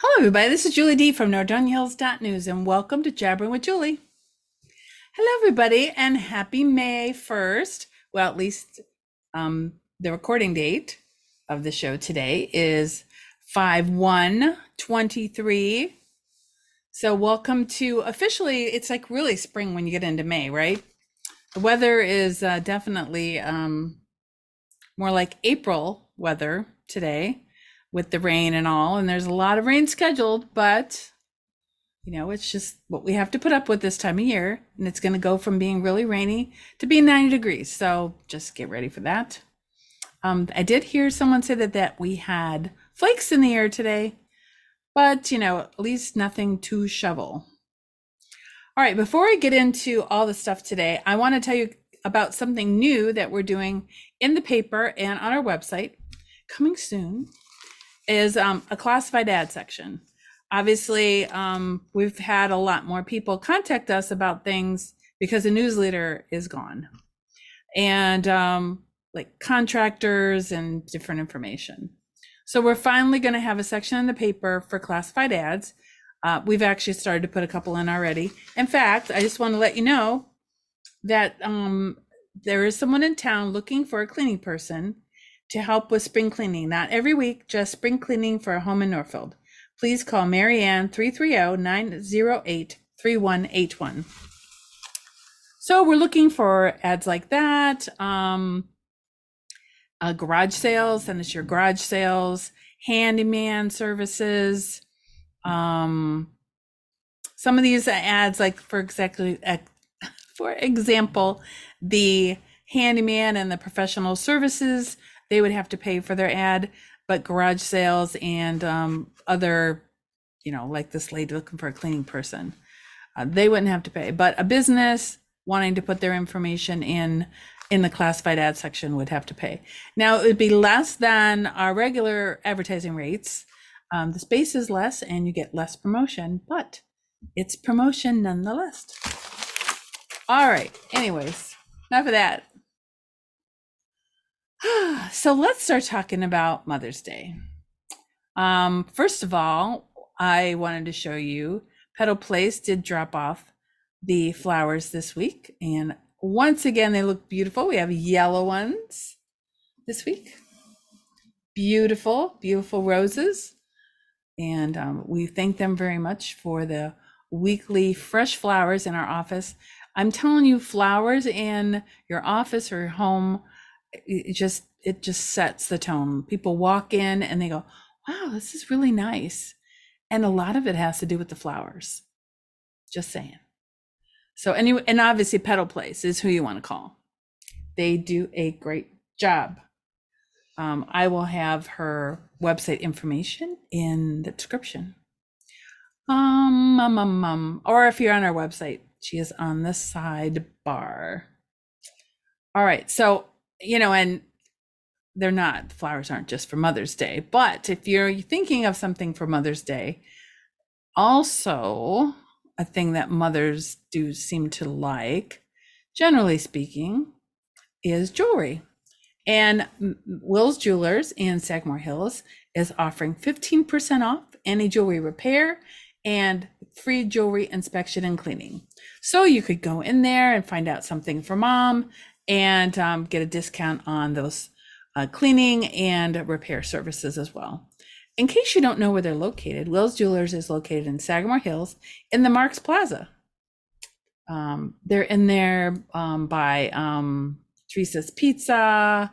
Hello, everybody. This is Julie D from Nordonia and welcome to Jabbering with Julie. Hello, everybody, and happy May 1st. Well, at least um, the recording date of the show today is 5 1 23. So, welcome to officially, it's like really spring when you get into May, right? The weather is uh, definitely um, more like April weather today with the rain and all. And there's a lot of rain scheduled, but you know, it's just what we have to put up with this time of year. And it's going to go from being really rainy to being 90 degrees. So just get ready for that. Um, I did hear someone say that, that we had flakes in the air today, but you know, at least nothing to shovel. All right, before I get into all the stuff today, I want to tell you about something new that we're doing in the paper and on our website coming soon is um, a classified ad section. Obviously, um, we've had a lot more people contact us about things because the newsletter is gone and um, like contractors and different information. So we're finally going to have a section in the paper for classified ads. Uh, we've actually started to put a couple in already. In fact, I just want to let you know that um, there is someone in town looking for a cleaning person to help with spring cleaning. Not every week, just spring cleaning for a home in Northfield. Please call Marianne 330-908-3181. So we're looking for ads like that. Um, uh, garage sales, and it's your garage sales, handyman services. Um, some of these ads, like for exactly, for example, the handyman and the professional services they would have to pay for their ad, but garage sales and um, other, you know, like this lady looking for a cleaning person, uh, they wouldn't have to pay. But a business wanting to put their information in in the classified ad section would have to pay. Now it would be less than our regular advertising rates. Um, the space is less and you get less promotion, but it's promotion nonetheless. All right. Anyways, enough of that. so let's start talking about Mother's Day. Um, first of all, I wanted to show you Petal Place did drop off the flowers this week, and once again, they look beautiful. We have yellow ones this week. Beautiful, beautiful roses. And um, we thank them very much for the weekly fresh flowers in our office. I'm telling you, flowers in your office or home it just it just sets the tone. People walk in and they go, "Wow, this is really nice," and a lot of it has to do with the flowers. Just saying. So anyway, and obviously, Petal Place is who you want to call. They do a great job. Um, I will have her website information in the description. Um, um, um, um, or if you're on our website, she is on the sidebar. All right, so you know, and they're not, flowers aren't just for Mother's Day, but if you're thinking of something for Mother's Day, also a thing that mothers do seem to like, generally speaking, is jewelry. And Wills Jewelers in Sagamore Hills is offering 15% off any jewelry repair and free jewelry inspection and cleaning. So you could go in there and find out something for mom and um, get a discount on those uh, cleaning and repair services as well. In case you don't know where they're located, Wills Jewelers is located in Sagamore Hills in the Marc's Plaza. Um, they're in there um, by um, Teresa's Pizza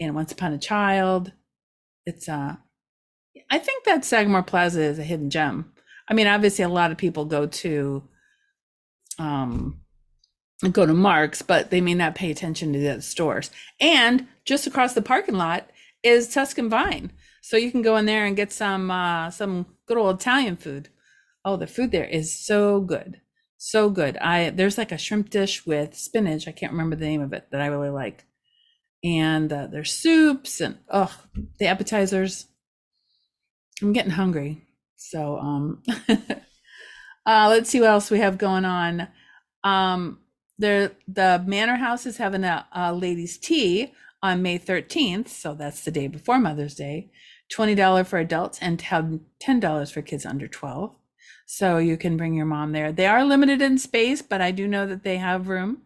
and Once Upon a Child. It's uh, I think that Sagamore Plaza is a hidden gem. I mean, obviously, a lot of people go to um, go to Marc's, but they may not pay attention to the stores. And just across the parking lot is Tuscan Vine. So you can go in there and get some uh, some good old Italian food. Oh, the food there is so good. So good. I there's like a shrimp dish with spinach. I can't remember the name of it that I really like. And uh, there's soups and oh, the appetizers. I'm getting hungry. So um uh let's see what else we have going on. Um there the manor house is having a, a ladies tea on may 13th so that's the day before mother's day $20 for adults and $10 for kids under 12. So you can bring your mom there. They are limited in space, but I do know that they have room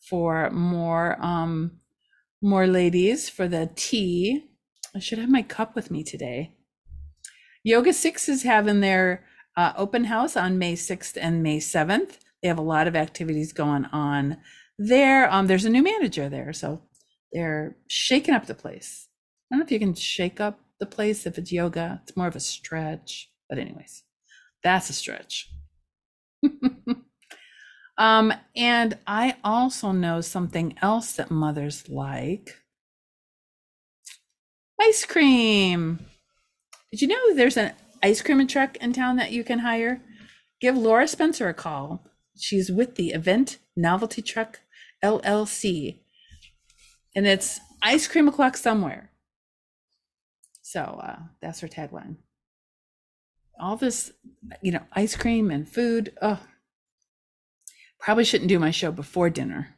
for more um more ladies for the tea. I should have my cup with me today. YogaSix is having their uh, open house on May 6th and May 7th. They have a lot of activities going on there. Um, there's a new manager there, so they're shaking up the place. I don't know if you can shake up the place if it's yoga. It's more of a stretch. But anyways, that's a stretch. um, and I also know something else that mothers like. Ice cream. Did you know there's an ice cream truck in town that you can hire? Give Laura Spencer a call. She's with the Event Novelty Truck LLC. And it's ice cream o'clock somewhere. So uh, that's her tagline. All this, you know, ice cream and food. Oh, probably shouldn't do my show before dinner.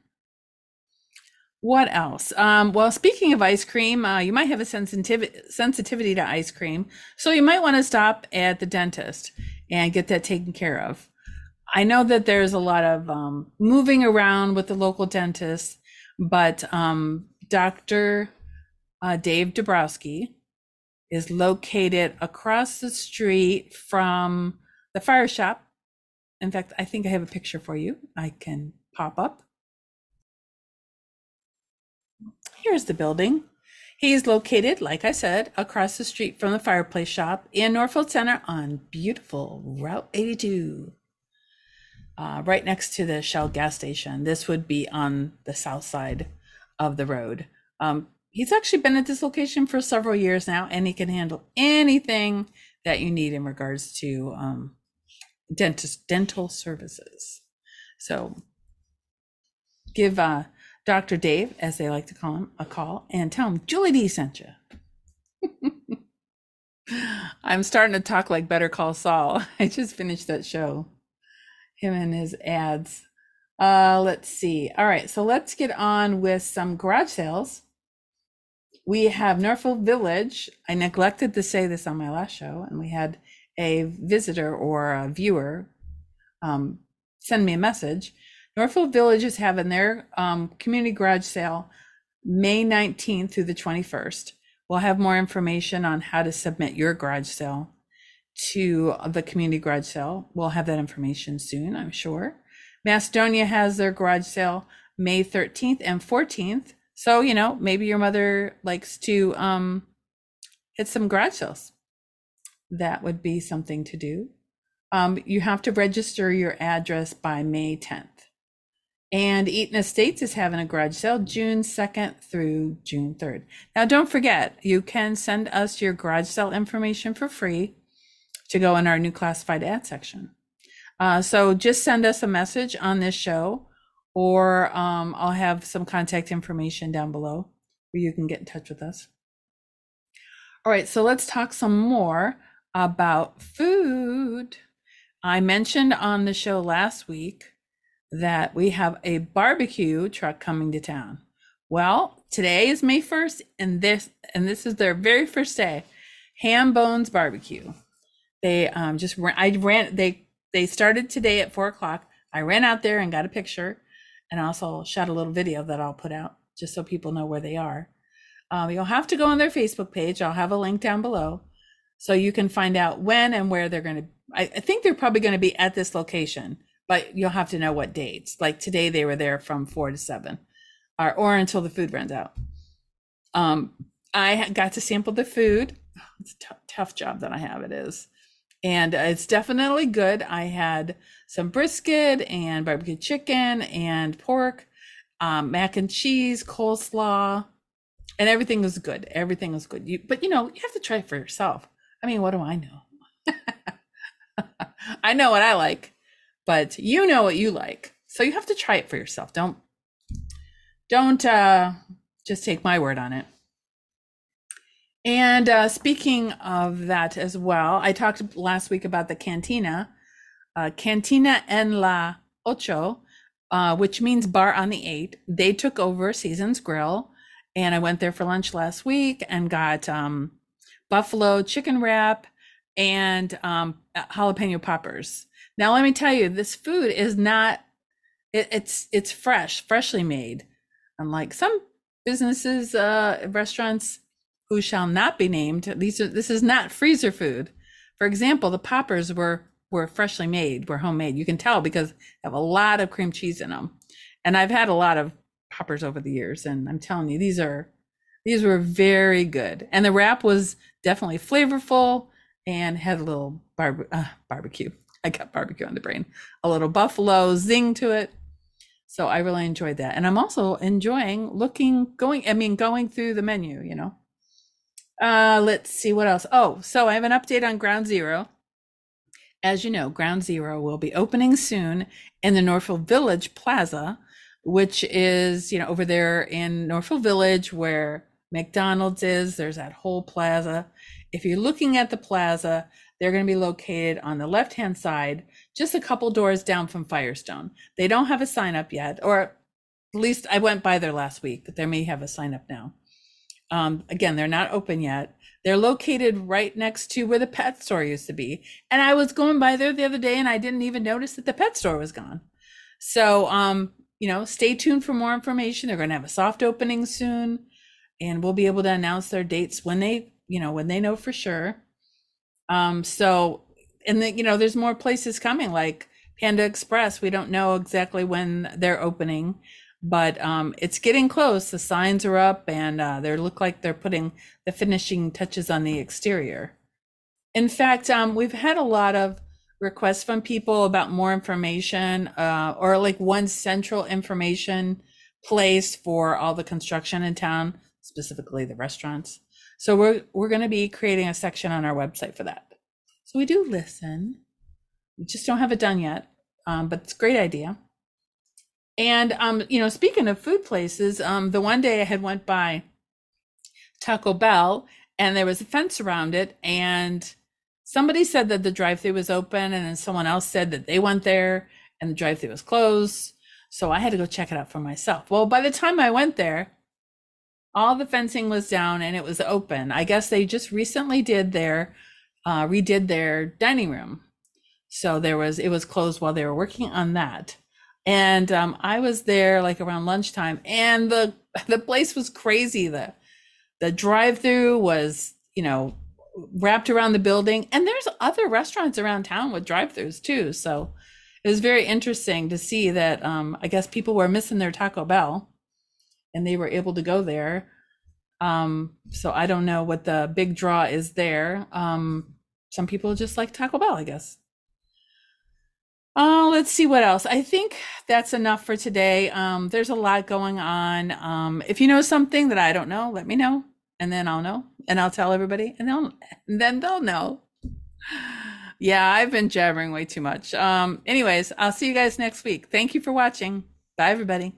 What else? Um, well, speaking of ice cream, uh, you might have a sensitivity sensitivity to ice cream, so you might want to stop at the dentist and get that taken care of. I know that there's a lot of um, moving around with the local dentist, but um, Dr. Uh, Dave Dobrowski is located across the street from the fire shop. In fact, I think I have a picture for you. I can pop up. Here's the building. He's located, like I said, across the street from the fireplace shop in Northfield Center on beautiful Route 82 uh, right next to the Shell gas station. This would be on the south side of the road. Um, he's actually been at this location for several years now, and he can handle anything that you need in regards to um, dentist dental services. So give uh, Dr. Dave, as they like to call him, a call and tell him Julie D sent you. I'm starting to talk like Better Call Saul. I just finished that show him and his ads. Uh, let's see. All right, so let's get on with some garage sales. We have Northfield Village. I neglected to say this on my last show, and we had a visitor or a viewer um, send me a message. Northfield Village is having their um, community garage sale May 19th through the 21st. We'll have more information on how to submit your garage sale to the community garage sale. We'll have that information soon, I'm sure. Macedonia has their garage sale May 13th and 14th. So, you know, maybe your mother likes to um, hit some garage sales. That would be something to do. Um, you have to register your address by May 10th. And Eaton Estates is having a garage sale June 2nd through June 3rd. Now, don't forget, you can send us your garage sale information for free to go in our new classified ad section. Uh, so just send us a message on this show, or um, I'll have some contact information down below where you can get in touch with us. All right, so let's talk some more about food. I mentioned on the show last week that we have a barbecue truck coming to town. Well, today is May 1st and this and this is their very first day. Hambones Barbecue. They um, just ran, I ran. They they started today at four o'clock. I ran out there and got a picture, and also shot a little video that I'll put out just so people know where they are. Um, you'll have to go on their Facebook page. I'll have a link down below, so you can find out when and where they're going to. I, I think they're probably going to be at this location, but you'll have to know what dates. Like today, they were there from four to seven, or or until the food runs out. Um, I got to sample the food. It's a t- tough job that I have. It is and it's definitely good. I had some brisket and barbecue chicken and pork, um, mac and cheese, coleslaw, and everything was good. Everything was good. You, but you know, you have to try it for yourself. I mean, what do I know? I know what I like, but you know what you like. So you have to try it for yourself. Don't don't uh, just take my word on it. And uh, speaking of that as well, I talked last week about the cantina, uh, Cantina en la Ocho, uh, which means bar on the eight. They took over Seasons Grill, and I went there for lunch last week and got um, buffalo chicken wrap, and um, jalapeno poppers. Now, let me tell you, this food is not. It, it's it's fresh, freshly made. Unlike some businesses, uh, restaurants who shall not be named, these are this is not freezer food. For example, the poppers were were freshly made, were homemade. You can tell because they have a lot of cream cheese in them. And I've had a lot of poppers over the years, and I'm telling you, these are these were very good. And the wrap was definitely flavorful and had a little bar- uh, barbecue. I got barbecue on the brain. A little buffalo zing to it. So I really enjoyed that. And I'm also enjoying looking, going, I mean, going through the menu, you know. Uh, let's see what else. Oh, so I have an update on Ground Zero. As you know, Ground Zero will be opening soon in the Northfield Village Plaza, which is, you know, over there in Northfield Village where McDonald's is. There's that whole plaza. If you're looking at the plaza, they're going to be located on the left hand side, just a couple doors down from Firestone. They don't have a sign up yet, or at least I went by there last week, but they may have a sign up now. Um, again, they're not open yet. They're located right next to where the pet store used to be. And I was going by there the other day and I didn't even notice that the pet store was gone. So, um, you know, stay tuned for more information. They're going to have a soft opening soon and we'll be able to announce their dates when they, you know, when they know for sure. Um, so, and then, you know, there's more places coming like Panda Express. We don't know exactly when they're opening, but um, it's getting close. The signs are up and uh, they look like they're putting the finishing touches on the exterior. In fact, um, we've had a lot of requests from people about more information uh, or like one central information place for all the construction in town specifically the restaurants. So we're we're going to be creating a section on our website for that. So we do listen. We just don't have it done yet, um, but it's a great idea. And um, you know, speaking of food places, um, the one day I had went by Taco Bell and there was a fence around it, and somebody said that the drive-through was open, and then someone else said that they went there and the drive-through was closed. So I had to go check it out for myself. Well, by the time I went there, all the fencing was down and it was open. I guess they just recently did their uh, redid their dining room, so there was it was closed while they were working on that. And um, I was there like around lunchtime, and the the place was crazy. the The drive through was you know wrapped around the building, and there's other restaurants around town with drive throughs too. So it was very interesting to see that. Um, I guess people were missing their Taco Bell and they were able to go there. Um, so I don't know what the big draw is there. Um, some people just like Taco Bell, I guess. Oh, let's see what else. I think that's enough for today. Um, there's a lot going on. Um, if you know something that I don't know, let me know, and then I'll know, and I'll tell everybody, and they'll, and then they'll know. Yeah, I've been jabbering way too much. Um, anyways, I'll see you guys next week. Thank you for watching. Bye, everybody.